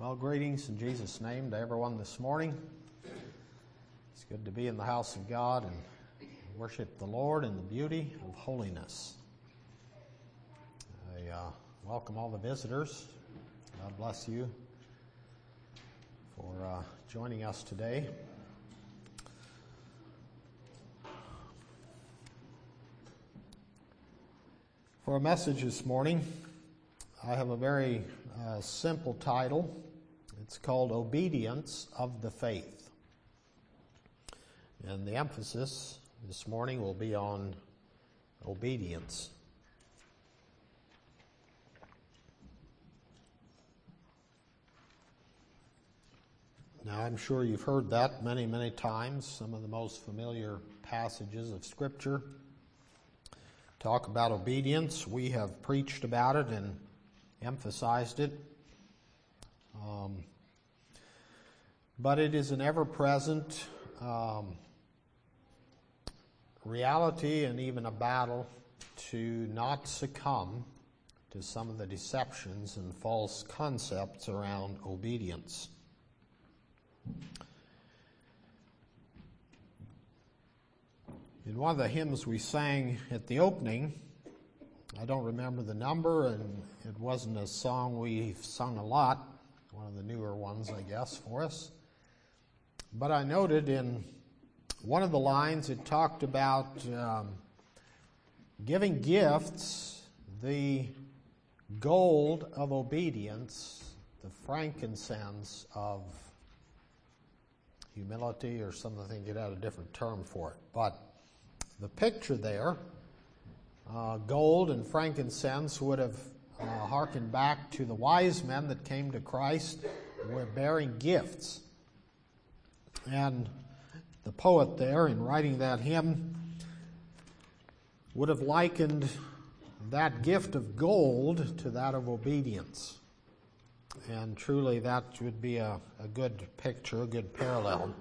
Well, greetings in Jesus' name to everyone this morning. It's good to be in the house of God and worship the Lord in the beauty of holiness. I uh, welcome all the visitors. God bless you for uh, joining us today. For a message this morning, I have a very uh, simple title. It's called Obedience of the Faith. And the emphasis this morning will be on obedience. Now, I'm sure you've heard that many, many times. Some of the most familiar passages of Scripture talk about obedience. We have preached about it and emphasized it. Um, but it is an ever present um, reality and even a battle to not succumb to some of the deceptions and false concepts around obedience. In one of the hymns we sang at the opening, I don't remember the number, and it wasn't a song we've sung a lot, one of the newer ones, I guess, for us. But I noted in one of the lines it talked about um, giving gifts the gold of obedience, the frankincense of humility, or something, it had a different term for it. But the picture there, uh, gold and frankincense would have uh, harkened back to the wise men that came to Christ were bearing gifts. And the poet there, in writing that hymn, would have likened that gift of gold to that of obedience. And truly, that would be a, a good picture, a good parallel.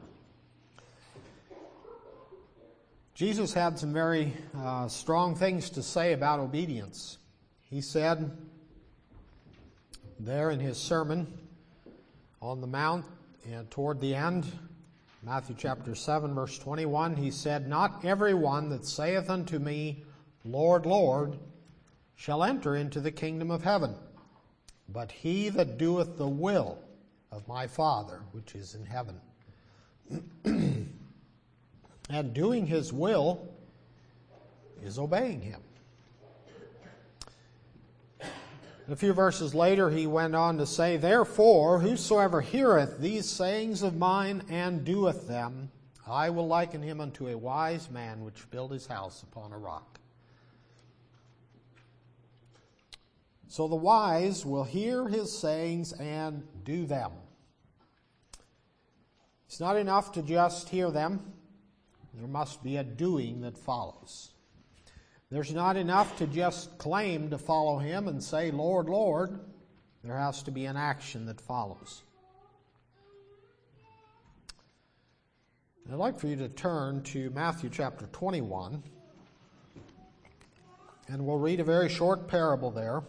Jesus had some very uh, strong things to say about obedience. He said there in his sermon on the Mount and toward the end, Matthew chapter 7, verse 21, he said, Not every one that saith unto me, Lord, Lord, shall enter into the kingdom of heaven, but he that doeth the will of my Father which is in heaven. And doing his will is obeying him. A few verses later, he went on to say, Therefore, whosoever heareth these sayings of mine and doeth them, I will liken him unto a wise man which built his house upon a rock. So the wise will hear his sayings and do them. It's not enough to just hear them. There must be a doing that follows. There's not enough to just claim to follow Him and say, Lord, Lord. There has to be an action that follows. I'd like for you to turn to Matthew chapter 21, and we'll read a very short parable there.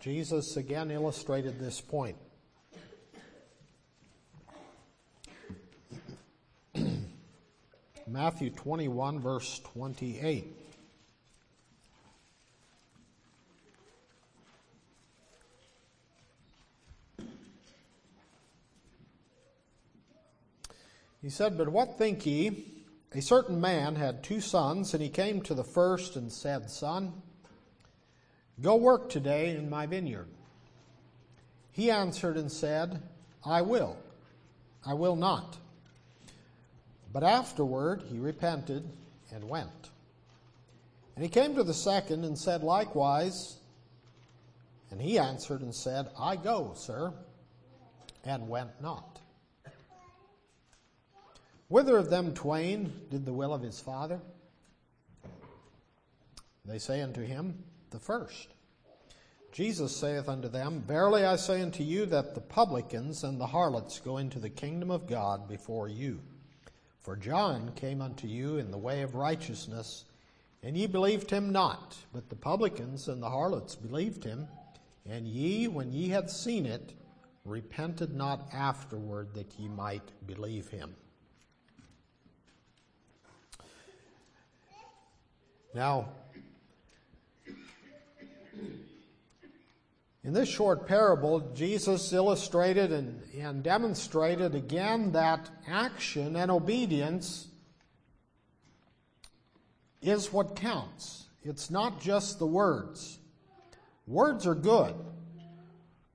Jesus again illustrated this point. Matthew 21, verse 28. He said, But what think ye? A certain man had two sons, and he came to the first and said, Son, go work today in my vineyard. He answered and said, I will. I will not. But afterward he repented and went. And he came to the second and said likewise. And he answered and said, I go, sir, and went not. Whither of them twain did the will of his father? They say unto him, The first. Jesus saith unto them, Verily I say unto you that the publicans and the harlots go into the kingdom of God before you. For John came unto you in the way of righteousness, And ye believed him not, but the publicans and the harlots believed him. And ye, when ye had seen it, repented not afterward that ye might believe him. Now, in this short parable, Jesus illustrated and, and demonstrated again that action and obedience is what counts. It's not just the words. Words are good.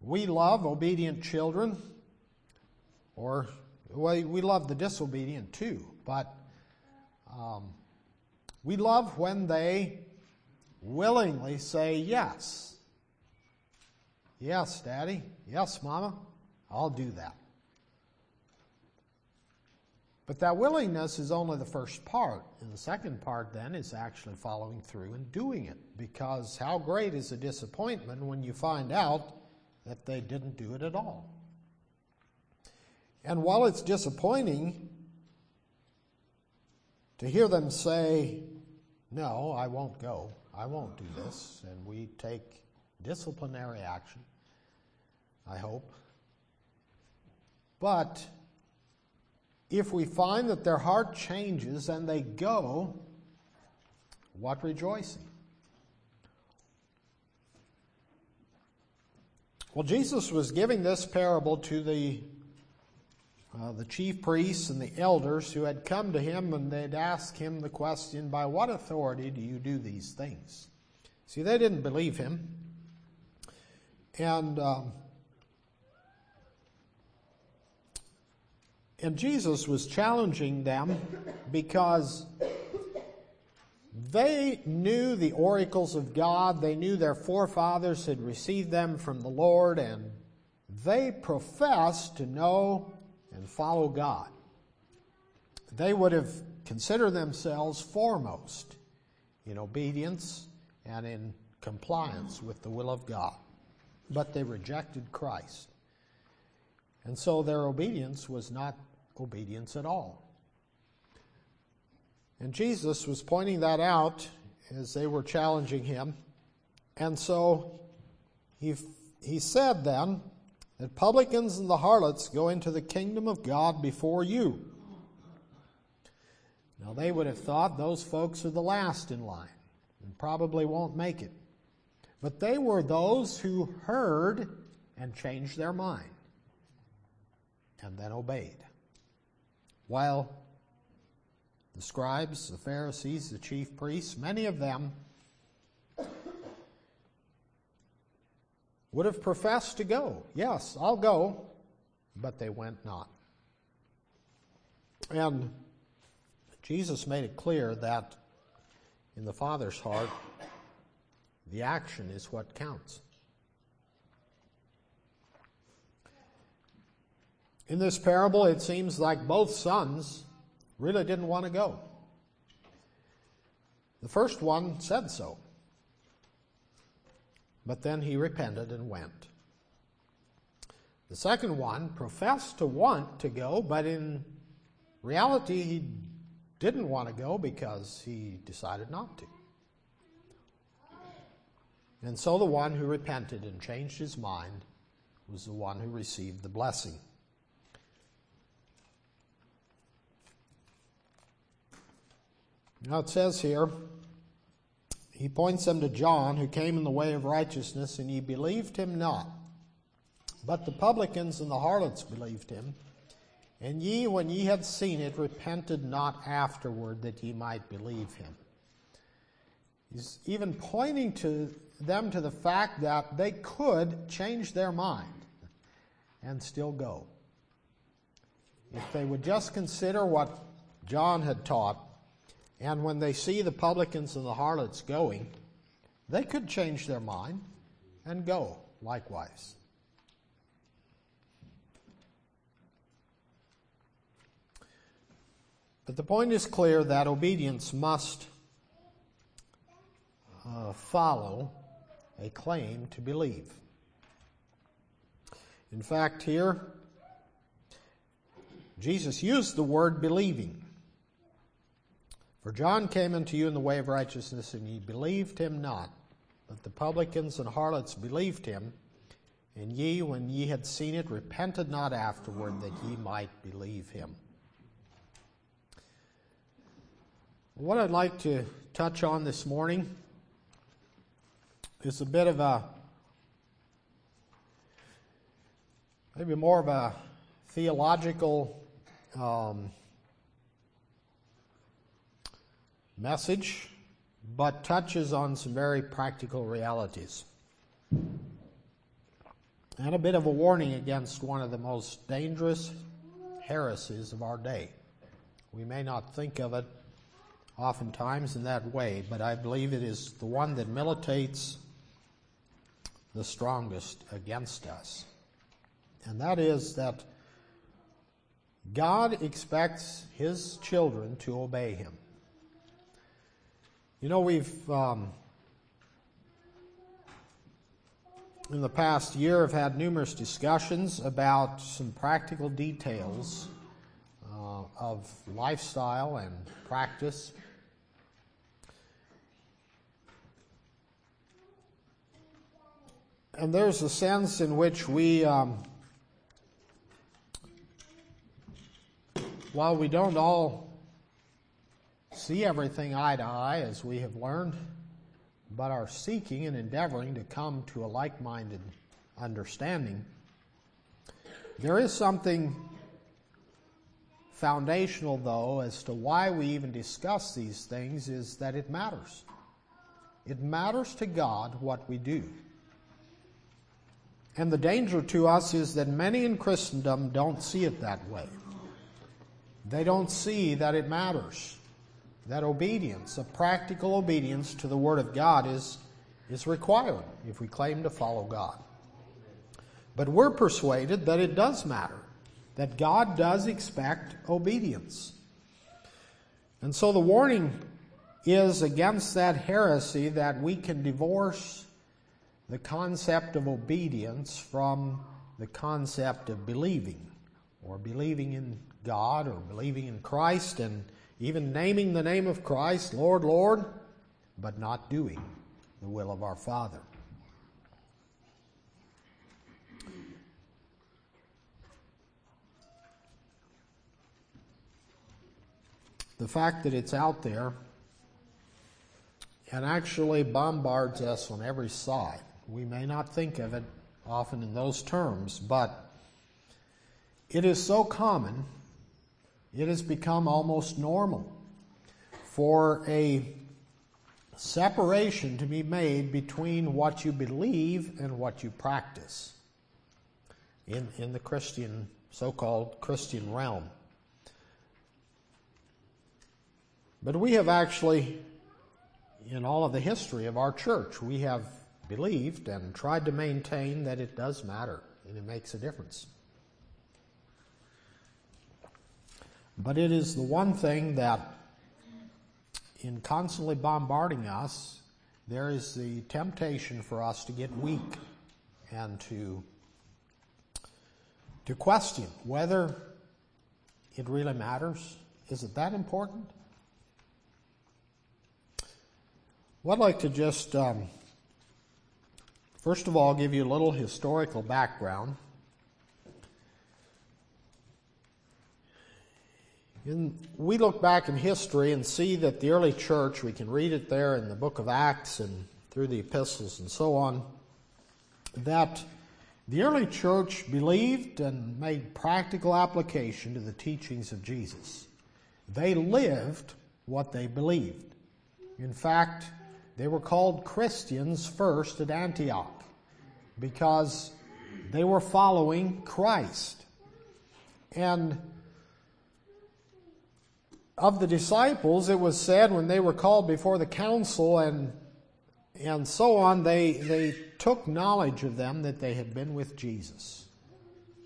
We love obedient children, or we love the disobedient too, but um, we love when they willingly say yes. Yes, Daddy. Yes, Mama. I'll do that. But that willingness is only the first part. And the second part then is actually following through and doing it. Because how great is the disappointment when you find out that they didn't do it at all? And while it's disappointing to hear them say, No, I won't go, I won't do this, and we take disciplinary action, I hope. But if we find that their heart changes and they go, what rejoicing? Well, Jesus was giving this parable to the uh, the chief priests and the elders who had come to him and they'd asked him the question, By what authority do you do these things? See, they didn't believe him. And um, And Jesus was challenging them because they knew the oracles of God. They knew their forefathers had received them from the Lord, and they professed to know and follow God. They would have considered themselves foremost in obedience and in compliance with the will of God. But they rejected Christ. And so their obedience was not obedience at all. And Jesus was pointing that out as they were challenging him. And so he, he said then that publicans and the harlots go into the kingdom of God before you. Now they would have thought those folks are the last in line and probably won't make it. But they were those who heard and changed their mind and then obeyed. While the scribes, the Pharisees, the chief priests, many of them would have professed to go. Yes, I'll go, but they went not. And Jesus made it clear that in the Father's heart, the action is what counts. In this parable, it seems like both sons really didn't want to go. The first one said so, but then he repented and went. The second one professed to want to go, but in reality, he didn't want to go because he decided not to. And so the one who repented and changed his mind was the one who received the blessing. Now it says here, he points them to John, who came in the way of righteousness, and ye believed him not. But the publicans and the harlots believed him. And ye, when ye had seen it, repented not afterward that ye might believe him. He's even pointing to them to the fact that they could change their mind and still go. If they would just consider what John had taught, and when they see the publicans and the harlots going, they could change their mind and go likewise. But the point is clear that obedience must uh, follow a claim to believe. In fact, here, Jesus used the word believing. For John came unto you in the way of righteousness, and ye believed him not. But the publicans and harlots believed him. And ye, when ye had seen it, repented not afterward that ye might believe him. What I'd like to touch on this morning is a bit of a, maybe more of a theological um, message, but touches on some very practical realities. And a bit of a warning against one of the most dangerous heresies of our day. We may not think of it oftentimes in that way, but I believe it is the one that militates the strongest against us. And that is that God expects His children to obey Him. You know, we've um, in the past year have had numerous discussions about some practical details uh, of lifestyle and practice. And there's a sense in which we, um, while we don't all see everything eye to eye as we have learned, but are seeking and endeavoring to come to a like minded understanding. There is something foundational, though, as to why we even discuss these things is that it matters. It matters to God what we do. And the danger to us is that many in Christendom don't see it that way. They don't see that it matters that obedience, a practical obedience to the Word of God, is, is required if we claim to follow God. But we're persuaded that it does matter, that God does expect obedience. And so the warning is against that heresy that we can divorce the concept of obedience from the concept of believing, or believing in God, or believing in Christ, and even naming the name of Christ, Lord, Lord, but not doing the will of our Father. The fact that it's out there and actually bombards us on every side. We may not think of it often in those terms, but it is so common it has become almost normal for a separation to be made between what you believe and what you practice in, in the Christian, so called Christian realm. But we have actually, in all of the history of our church, we have believed and tried to maintain that it does matter and it makes a difference. But it is the one thing that, in constantly bombarding us, there is the temptation for us to get weak and to, to question whether it really matters. Is it that important? Well, I'd like to just, um, first of all, give you a little historical background. In, we look back in history and see that the early church, we can read it there in the book of Acts and through the epistles and so on, that the early church believed and made practical application to the teachings of Jesus. They lived what they believed. In fact, they were called Christians first at Antioch because they were following Christ. And of the disciples, it was said when they were called before the council and and so on, they they took knowledge of them that they had been with Jesus.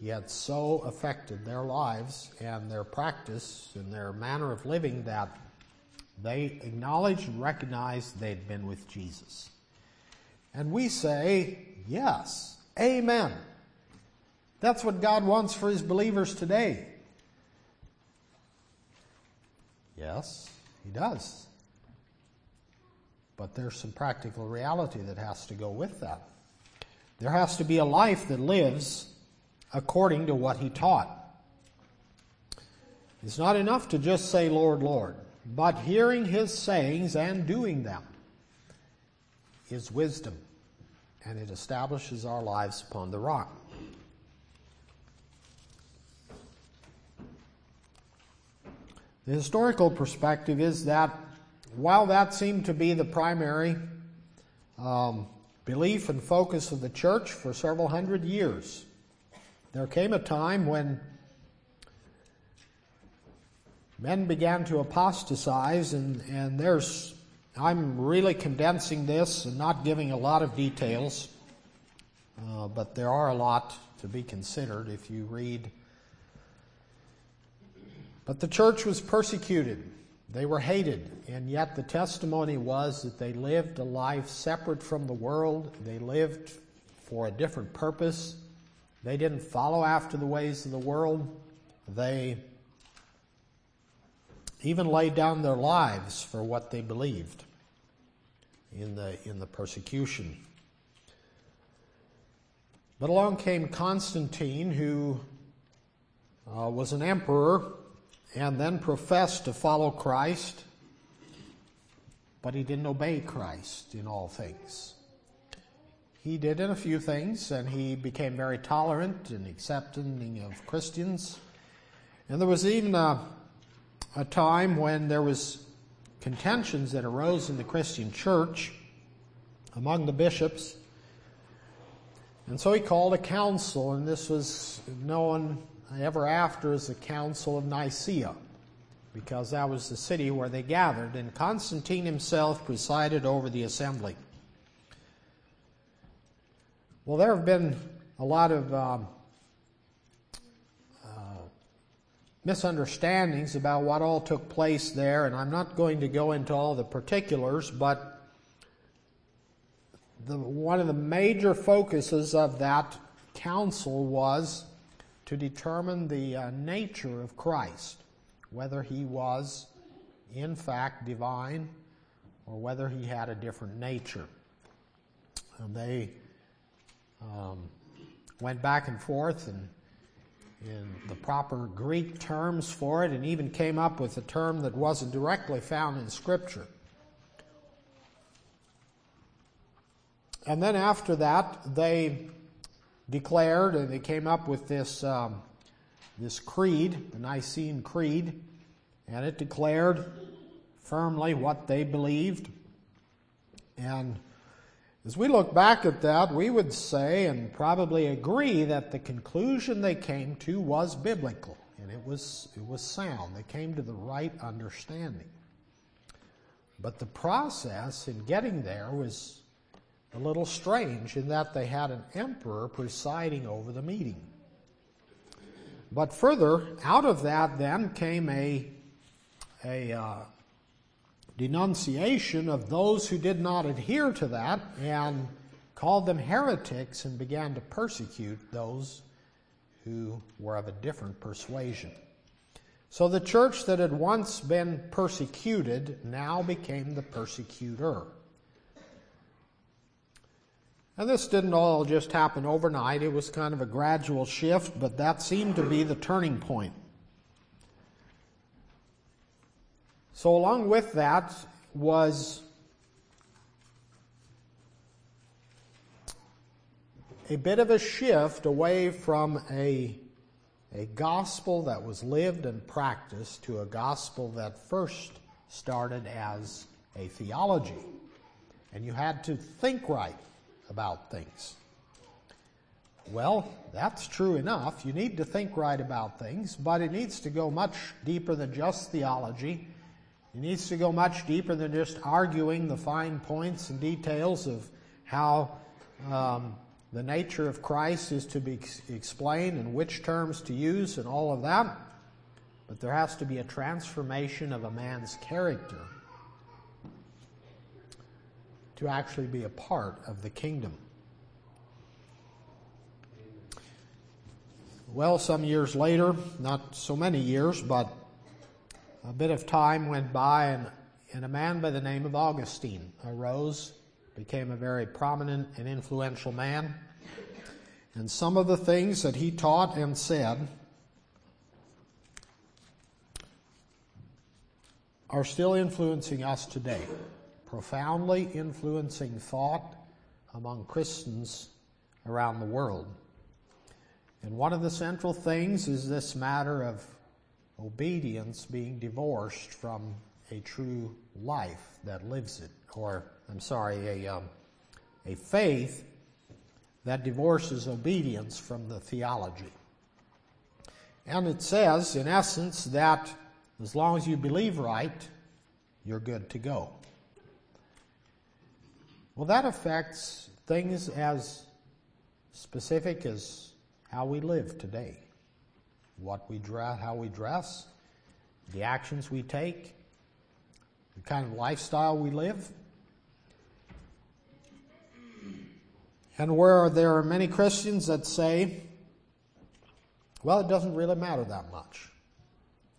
He had so affected their lives and their practice and their manner of living that they acknowledged and recognized they'd been with Jesus. And we say, yes, amen. That's what God wants for his believers today. Yes, He does. But there's some practical reality that has to go with that. There has to be a life that lives according to what he taught. It's not enough to just say, Lord, Lord, but hearing his sayings and doing them is wisdom, and it establishes our lives upon the rock. The historical perspective is that while that seemed to be the primary um, belief and focus of the church for several hundred years, there came a time when men began to apostatize, and, and there's, I'm really condensing this and not giving a lot of details, uh, but there are a lot to be considered if you read. But the church was persecuted. They were hated, and yet the testimony was that they lived a life separate from the world. They lived for a different purpose. They didn't follow after the ways of the world. They even laid down their lives for what they believed in the, in the persecution. But along came Constantine, who uh, was an emperor and then professed to follow Christ, but he didn't obey Christ in all things. He did in a few things, and he became very tolerant and accepting of Christians. And there was even a, a time when there was contentions that arose in the Christian church among the bishops. And so he called a council, and this was known ever after as the Council of Nicaea, because that was the city where they gathered, and Constantine himself presided over the assembly. Well, there have been a lot of um, uh, misunderstandings about what all took place there, and I'm not going to go into all the particulars, but the, one of the major focuses of that council was to determine the uh, nature of Christ, whether he was in fact divine or whether he had a different nature. And they um, went back and forth and the proper Greek terms for it, and even came up with a term that wasn't directly found in Scripture. And then after that, they declared, and they came up with this um, this creed, the Nicene Creed, and it declared firmly what they believed. And as we look back at that, we would say and probably agree that the conclusion they came to was biblical and it was, it was sound. They came to the right understanding. But the process in getting there was a little strange in that they had an emperor presiding over the meeting. But further, out of that then came a, a uh, denunciation of those who did not adhere to that and called them heretics and began to persecute those who were of a different persuasion. So the church that had once been persecuted now became the persecutor. And this didn't all just happen overnight. It was kind of a gradual shift, but that seemed to be the turning point. So, along with that was a bit of a shift away from a, a gospel that was lived and practiced to a gospel that first started as a theology. And you had to think right about things. Well, that's true enough. You need to think right about things, but it needs to go much deeper than just theology. It needs to go much deeper than just arguing the fine points and details of how um, the nature of Christ is to be ex- explained and which terms to use and all of that. But there has to be a transformation of a man's character to actually be a part of the kingdom. Well, some years later, not so many years, but a bit of time went by, and, and a man by the name of Augustine arose, became a very prominent and influential man. And some of the things that he taught and said are still influencing us today, profoundly influencing thought among Christians around the world. And one of the central things is this matter of obedience being divorced from a true life that lives it, or I'm sorry, a, um, a faith that divorces obedience from the theology. And it says, in essence, that as long as you believe right, you're good to go. Well, that affects things as specific as how we live today, what we dress, how we dress, the actions we take, the kind of lifestyle we live. And where there are many Christians that say, well, it doesn't really matter that much.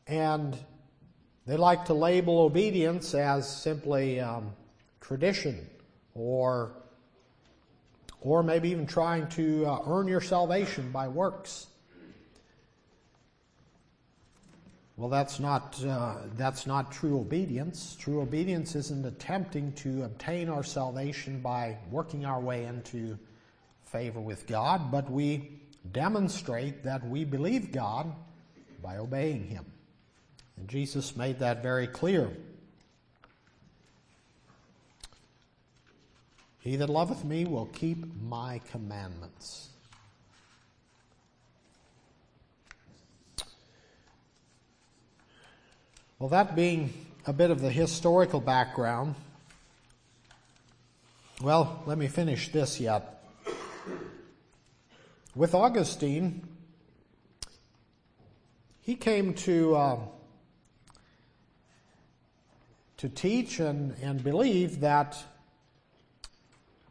And they like to label obedience as simply um, tradition or or maybe even trying to uh, earn your salvation by works. Well, that's not, uh, that's not true obedience. True obedience isn't attempting to obtain our salvation by working our way into favor with God, but we demonstrate that we believe God by obeying Him. And Jesus made that very clear. He that loveth me will keep my commandments. Well, that being a bit of the historical background, well, let me finish this yet. With Augustine, he came to uh, to teach and, and believe that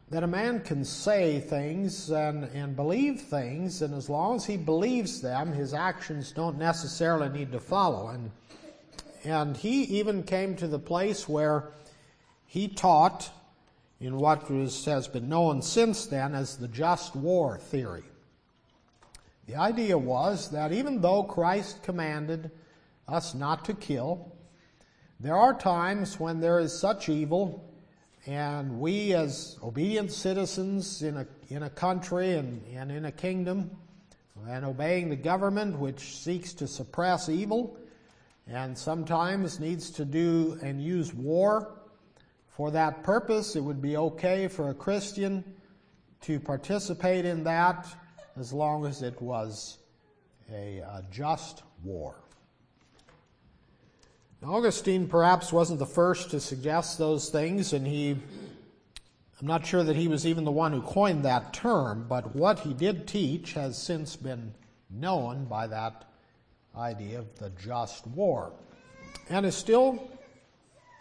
that a man can say things and, and believe things, and as long as he believes them, his actions don't necessarily need to follow. And, and he even came to the place where he taught in what has been known since then as the just war theory. The idea was that even though Christ commanded us not to kill, there are times when there is such evil and we, as obedient citizens in a, in a country and, and in a kingdom, and obeying the government which seeks to suppress evil, and sometimes needs to do and use war for that purpose, it would be okay for a Christian to participate in that as long as it was a, a just war. Augustine perhaps wasn't the first to suggest those things, and he, I'm not sure that he was even the one who coined that term, but what he did teach has since been known by that idea of the just war, and is still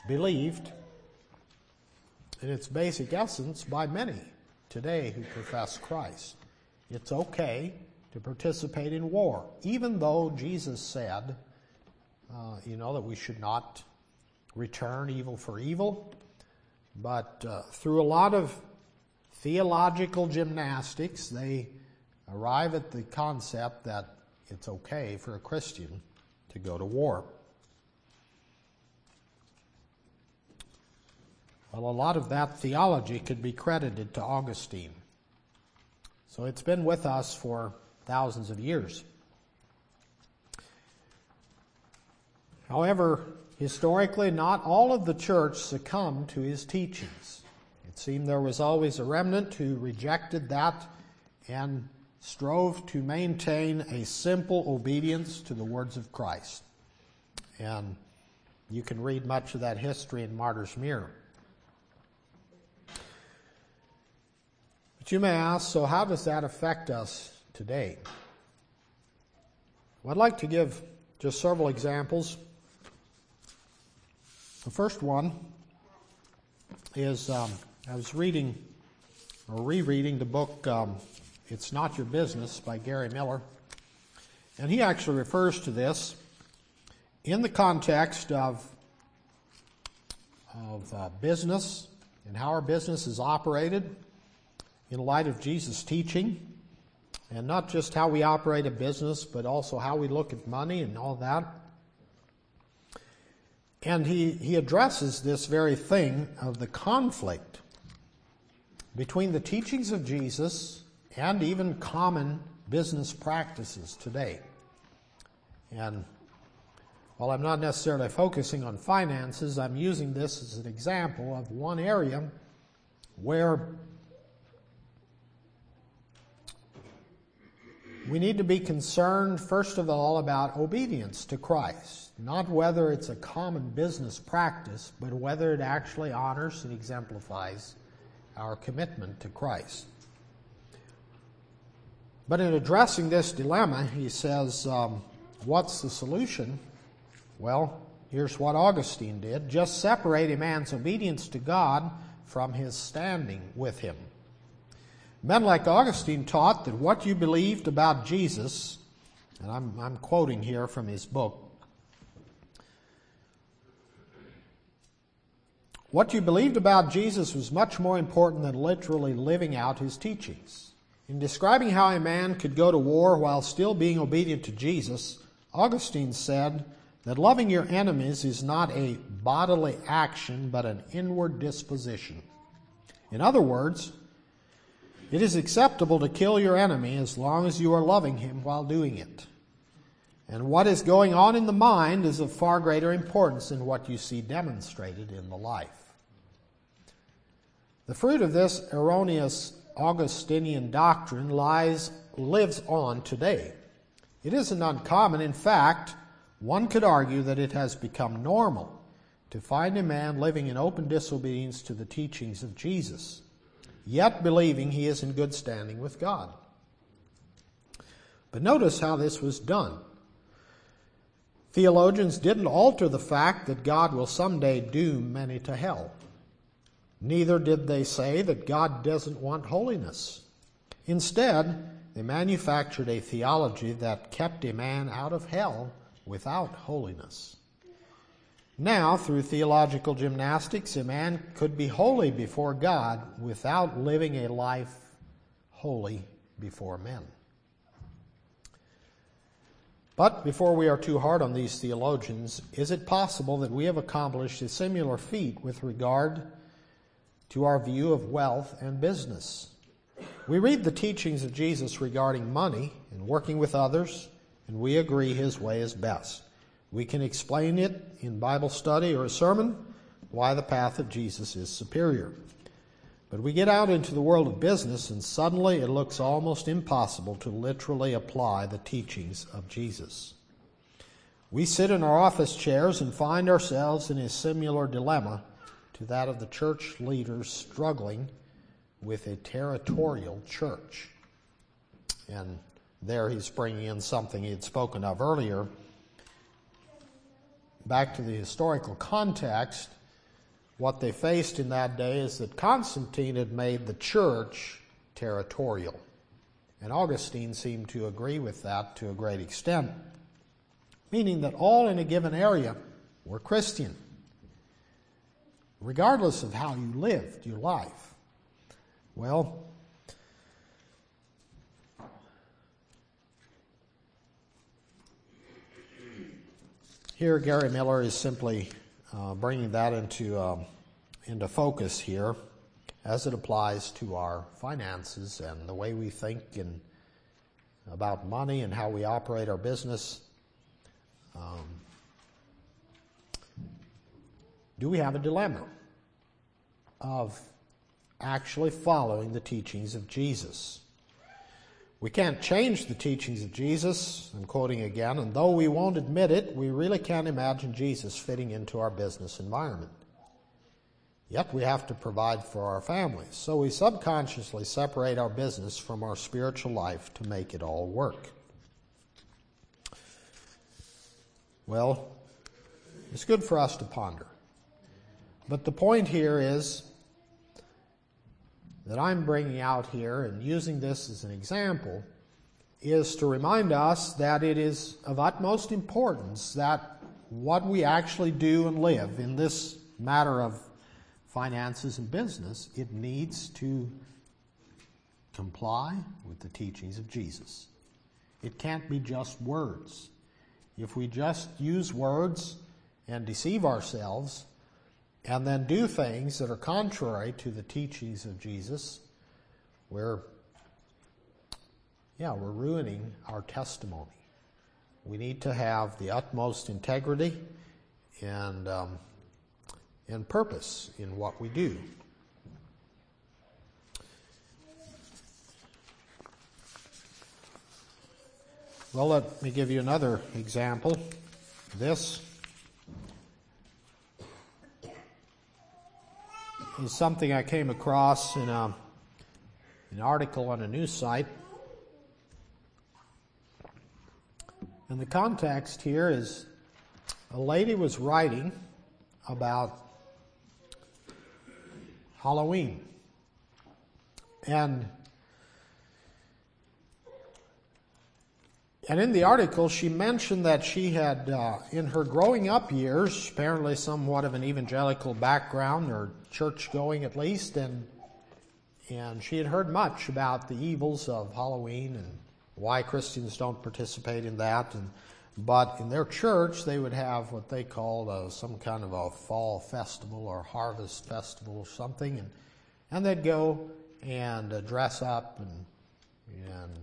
believed in its basic essence by many today who profess Christ. It's okay to participate in war, even though Jesus said, uh, you know, that we should not return evil for evil. But uh, through a lot of theological gymnastics, they arrive at the concept that it's okay for a Christian to go to war. Well, a lot of that theology could be credited to Augustine. So it's been with us for thousands of years. However, historically, not all of the church succumbed to his teachings. It seemed there was always a remnant who rejected that and strove to maintain a simple obedience to the words of Christ. And you can read much of that history in Martyr's Mirror. But you may ask, so how does that affect us today? Well, I'd like to give just several examples the first one is um, I was reading or rereading the book um, It's Not Your Business by Gary Miller. And he actually refers to this in the context of, of uh, business and how our business is operated, in light of Jesus' teaching, and not just how we operate a business, but also how we look at money and all that. And he, he addresses this very thing of the conflict between the teachings of Jesus and even common business practices today. And while I'm not necessarily focusing on finances, I'm using this as an example of one area where we need to be concerned, first of all, about obedience to Christ. Not whether it's a common business practice, but whether it actually honors and exemplifies our commitment to Christ. But in addressing this dilemma, he says, um, What's the solution? Well, here's what Augustine did just separate a man's obedience to God from his standing with Him. Men like Augustine taught that what you believed about Jesus, and I'm, I'm quoting here from his book, what you believed about Jesus was much more important than literally living out his teachings. In describing how a man could go to war while still being obedient to Jesus, Augustine said that loving your enemies is not a bodily action but an inward disposition. In other words, it is acceptable to kill your enemy as long as you are loving him while doing it. And what is going on in the mind is of far greater importance than what you see demonstrated in the life. The fruit of this erroneous Augustinian doctrine lies, lives on today. It isn't uncommon. In fact, one could argue that it has become normal to find a man living in open disobedience to the teachings of Jesus yet believing he is in good standing with God. But notice how this was done. Theologians didn't alter the fact that God will someday doom many to hell. Neither did they say that God doesn't want holiness. Instead, they manufactured a theology that kept a man out of hell without holiness. Now, through theological gymnastics, a man could be holy before God without living a life holy before men. But before we are too hard on these theologians, is it possible that we have accomplished a similar feat with regard to our view of wealth and business? We read the teachings of Jesus regarding money and working with others, and we agree his way is best. We can explain it in Bible study or a sermon why the path of Jesus is superior. But we get out into the world of business and suddenly it looks almost impossible to literally apply the teachings of Jesus. We sit in our office chairs and find ourselves in a similar dilemma to that of the church leaders struggling with a territorial church. And there he's bringing in something he had spoken of earlier back to the historical context, what they faced in that day is that Constantine had made the church territorial. And Augustine seemed to agree with that to a great extent, meaning that all in a given area were Christian, regardless of how you lived your life. Well, Here, Gary Miller is simply uh, bringing that into, um, into focus here as it applies to our finances and the way we think and about money and how we operate our business. Um, do we have a dilemma of actually following the teachings of Jesus? We can't change the teachings of Jesus. I'm quoting again, and though we won't admit it, we really can't imagine Jesus fitting into our business environment. Yet we have to provide for our families, so we subconsciously separate our business from our spiritual life to make it all work. Well, it's good for us to ponder. But the point here is that I'm bringing out here and using this as an example is to remind us that it is of utmost importance that what we actually do and live in this matter of finances and business, it needs to comply with the teachings of Jesus. It can't be just words. If we just use words and deceive ourselves and then do things that are contrary to the teachings of Jesus, we're yeah, we're ruining our testimony. We need to have the utmost integrity and um, and purpose in what we do. Well, let me give you another example. This is something I came across in a, an article on a news site. And the context here is a lady was writing about Halloween. And And in the article, she mentioned that she had, uh, in her growing up years, apparently somewhat of an evangelical background, or church going at least, and, and she had heard much about the evils of Halloween and why Christians don't participate in that. And, but in their church, they would have what they called a, some kind of a fall festival or harvest festival or something, and, and they'd go and uh, dress up and, and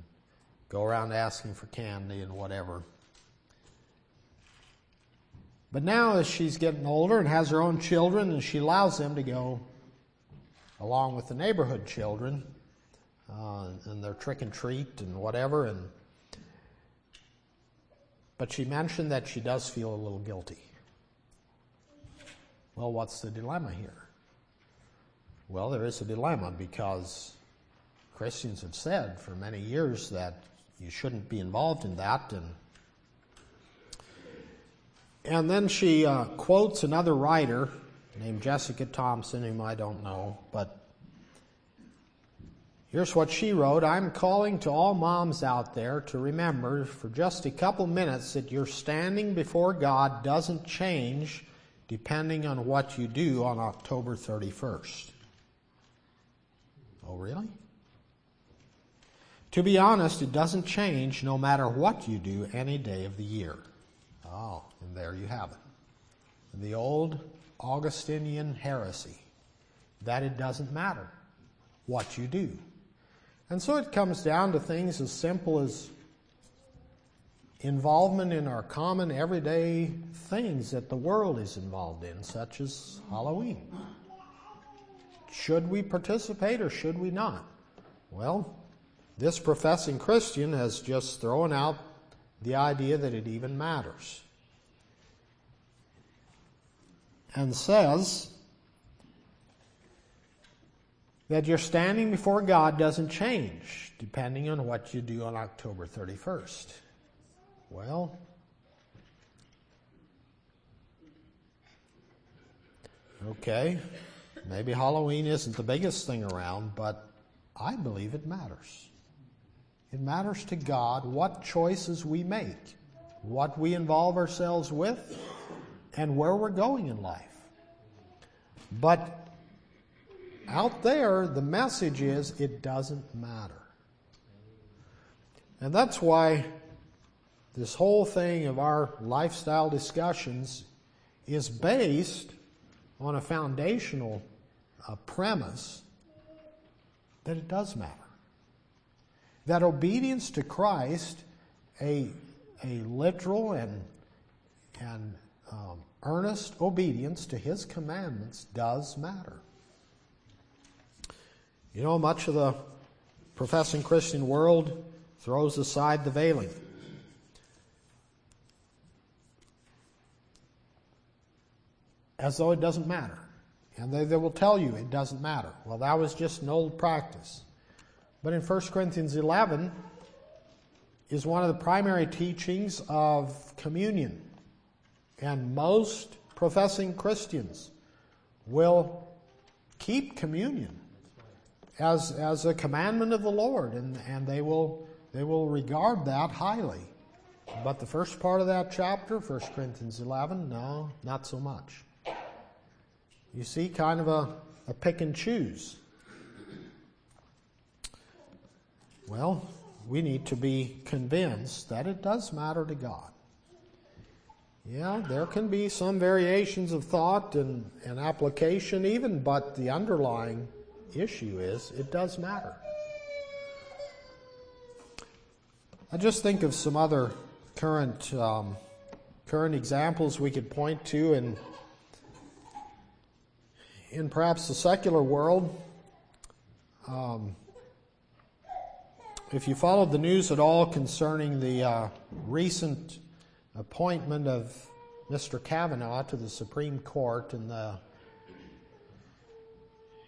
go around asking for candy and whatever. But now, as she's getting older and has her own children, and she allows them to go along with the neighborhood children uh, and their trick and treat and whatever. And but she mentioned that she does feel a little guilty. Well, what's the dilemma here? Well, there is a dilemma because Christians have said for many years that you shouldn't be involved in that. And, and then she uh, quotes another writer named Jessica Thompson, whom I don't know, but here's what she wrote I'm calling to all moms out there to remember for just a couple minutes that your standing before God doesn't change depending on what you do on October 31st. Oh, really? To be honest, it doesn't change no matter what you do any day of the year. Oh, and there you have it. The old Augustinian heresy that it doesn't matter what you do. And so it comes down to things as simple as involvement in our common everyday things that the world is involved in, such as Halloween. Should we participate or should we not? Well, this professing Christian has just thrown out the idea that it even matters. And says that your standing before God doesn't change depending on what you do on October 31st. Well, okay, maybe Halloween isn't the biggest thing around, but I believe it matters. It matters to God what choices we make, what we involve ourselves with, and where we're going in life. But out there, the message is it doesn't matter. And that's why this whole thing of our lifestyle discussions is based on a foundational premise that it does matter that obedience to Christ, a, a literal and, and um, earnest obedience to His commandments does matter. You know, much of the professing Christian world throws aside the veiling. As though it doesn't matter. And they, they will tell you it doesn't matter. Well, that was just an old practice. But in 1 Corinthians 11 is one of the primary teachings of communion. And most professing Christians will keep communion as, as a commandment of the Lord, and, and they, will, they will regard that highly. But the first part of that chapter, 1 Corinthians 11, no, not so much. You see, kind of a, a pick and choose. Well, we need to be convinced that it does matter to God. Yeah, there can be some variations of thought and, and application, even, but the underlying issue is it does matter. I just think of some other current um, current examples we could point to in in perhaps the secular world. Um, if you followed the news at all concerning the uh, recent appointment of Mr. Kavanaugh to the Supreme Court and the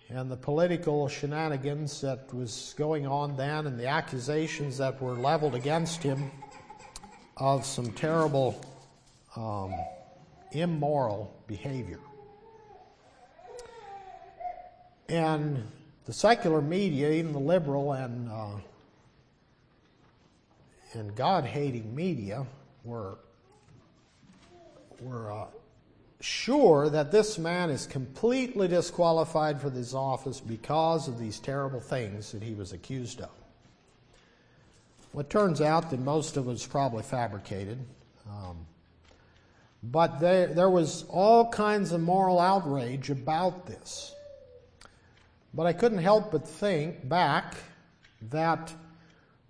and the political shenanigans that was going on then and the accusations that were leveled against him of some terrible um, immoral behavior. And the secular media, even the liberal and uh, and God-hating media, were were uh, sure that this man is completely disqualified for this office because of these terrible things that he was accused of. Well, it turns out that most of it was probably fabricated. Um, but there, there was all kinds of moral outrage about this. But I couldn't help but think back that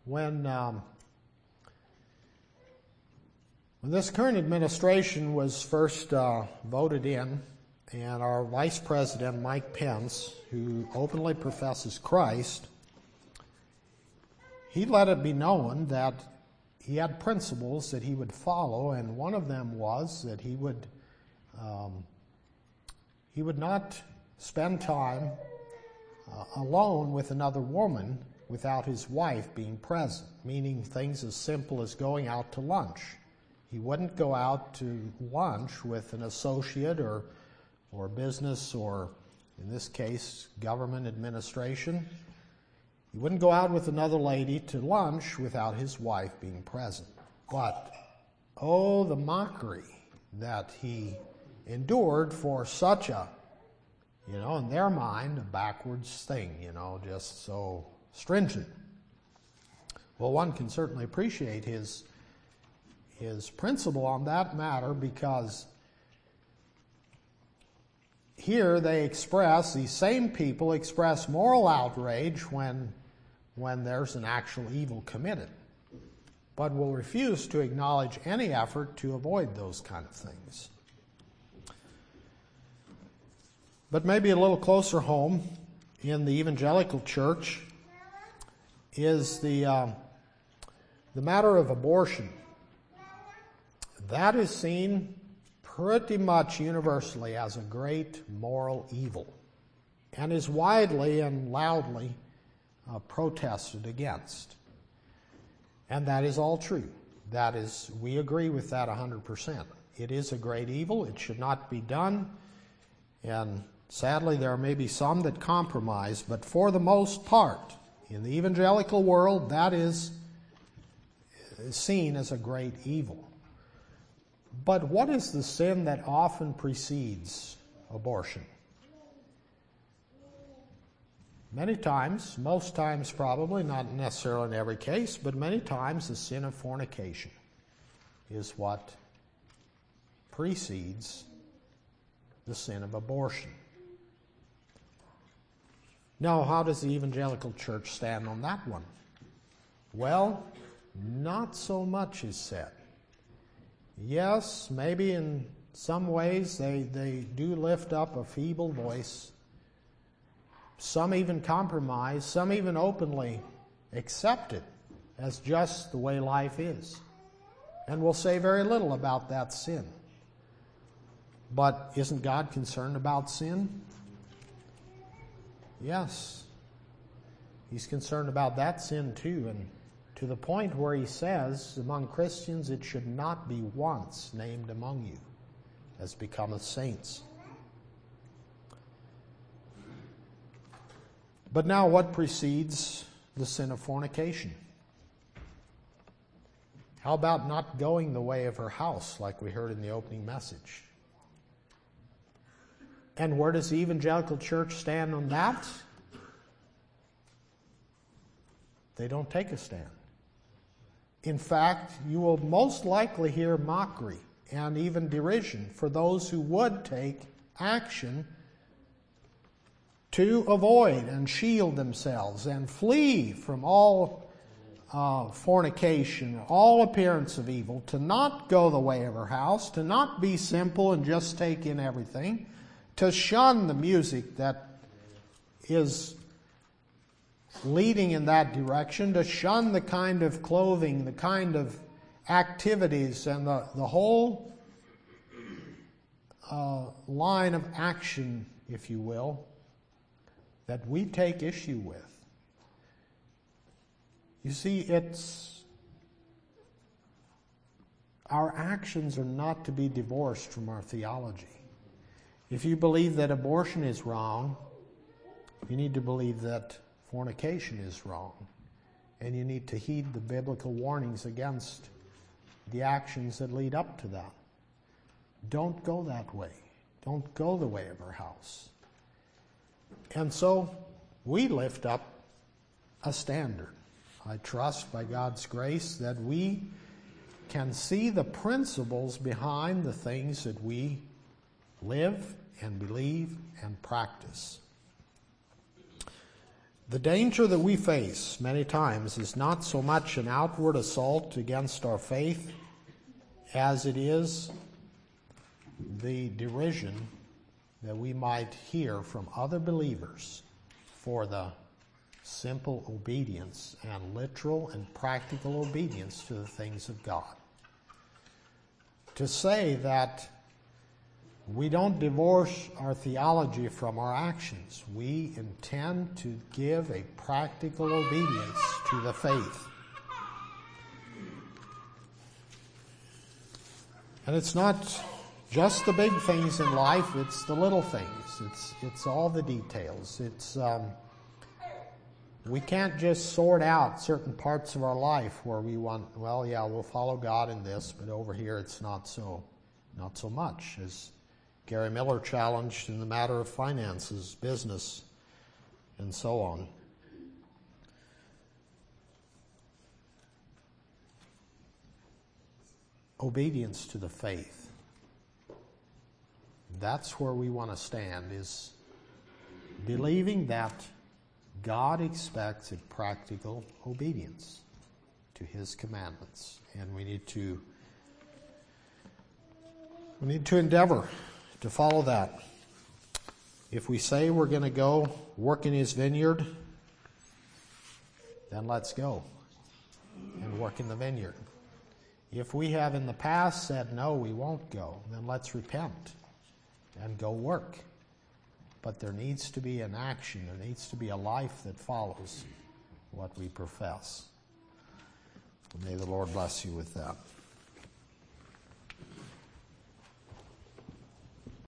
when um, when this current administration was first uh, voted in, and our Vice President Mike Pence, who openly professes Christ, he let it be known that he had principles that he would follow, and one of them was that he would um, he would not spend time uh, alone with another woman without his wife being present, meaning things as simple as going out to lunch. He wouldn't go out to lunch with an associate or, or business or, in this case, government administration. He wouldn't go out with another lady to lunch without his wife being present. But, oh, the mockery that he endured for such a, you know, in their mind, a backwards thing, you know, just so stringent. Well, one can certainly appreciate his his principle on that matter because here they express, these same people express moral outrage when, when there's an actual evil committed, but will refuse to acknowledge any effort to avoid those kind of things. But maybe a little closer home in the evangelical church is the, uh, the matter of abortion. That is seen pretty much universally as a great moral evil and is widely and loudly uh, protested against. And that is all true. That is, we agree with that 100%. It is a great evil. It should not be done. And sadly, there may be some that compromise, but for the most part, in the evangelical world, that is seen as a great evil. But what is the sin that often precedes abortion? Many times, most times probably, not necessarily in every case, but many times the sin of fornication is what precedes the sin of abortion. Now, how does the evangelical church stand on that one? Well, not so much is said. Yes, maybe in some ways they, they do lift up a feeble voice. Some even compromise, some even openly accept it as just the way life is. And will say very little about that sin. But isn't God concerned about sin? Yes. He's concerned about that sin too. And to the point where he says, among Christians, it should not be once named among you as becometh saints. But now, what precedes the sin of fornication? How about not going the way of her house, like we heard in the opening message? And where does the evangelical church stand on that? They don't take a stand. In fact, you will most likely hear mockery and even derision for those who would take action to avoid and shield themselves and flee from all uh, fornication, all appearance of evil, to not go the way of her house, to not be simple and just take in everything, to shun the music that is leading in that direction, to shun the kind of clothing, the kind of activities, and the, the whole uh, line of action, if you will, that we take issue with. You see, it's our actions are not to be divorced from our theology. If you believe that abortion is wrong, you need to believe that fornication is wrong. And you need to heed the biblical warnings against the actions that lead up to that. Don't go that way. Don't go the way of our house. And so we lift up a standard. I trust by God's grace that we can see the principles behind the things that we live and believe and practice. The danger that we face many times is not so much an outward assault against our faith as it is the derision that we might hear from other believers for the simple obedience and literal and practical obedience to the things of God. To say that we don't divorce our theology from our actions. We intend to give a practical obedience to the faith. And it's not just the big things in life, it's the little things. It's, it's all the details. It's, um, we can't just sort out certain parts of our life where we want, well, yeah, we'll follow God in this, but over here it's not so, not so much. As Gary Miller challenged in the matter of finances, business, and so on. Obedience to the faith that's where we want to stand is believing that God expects a practical obedience to his commandments and we need to we need to endeavor to follow that if we say we're going to go work in his vineyard then let's go and work in the vineyard if we have in the past said no we won't go then let's repent and go work. But there needs to be an action, there needs to be a life that follows what we profess. May the Lord bless you with that.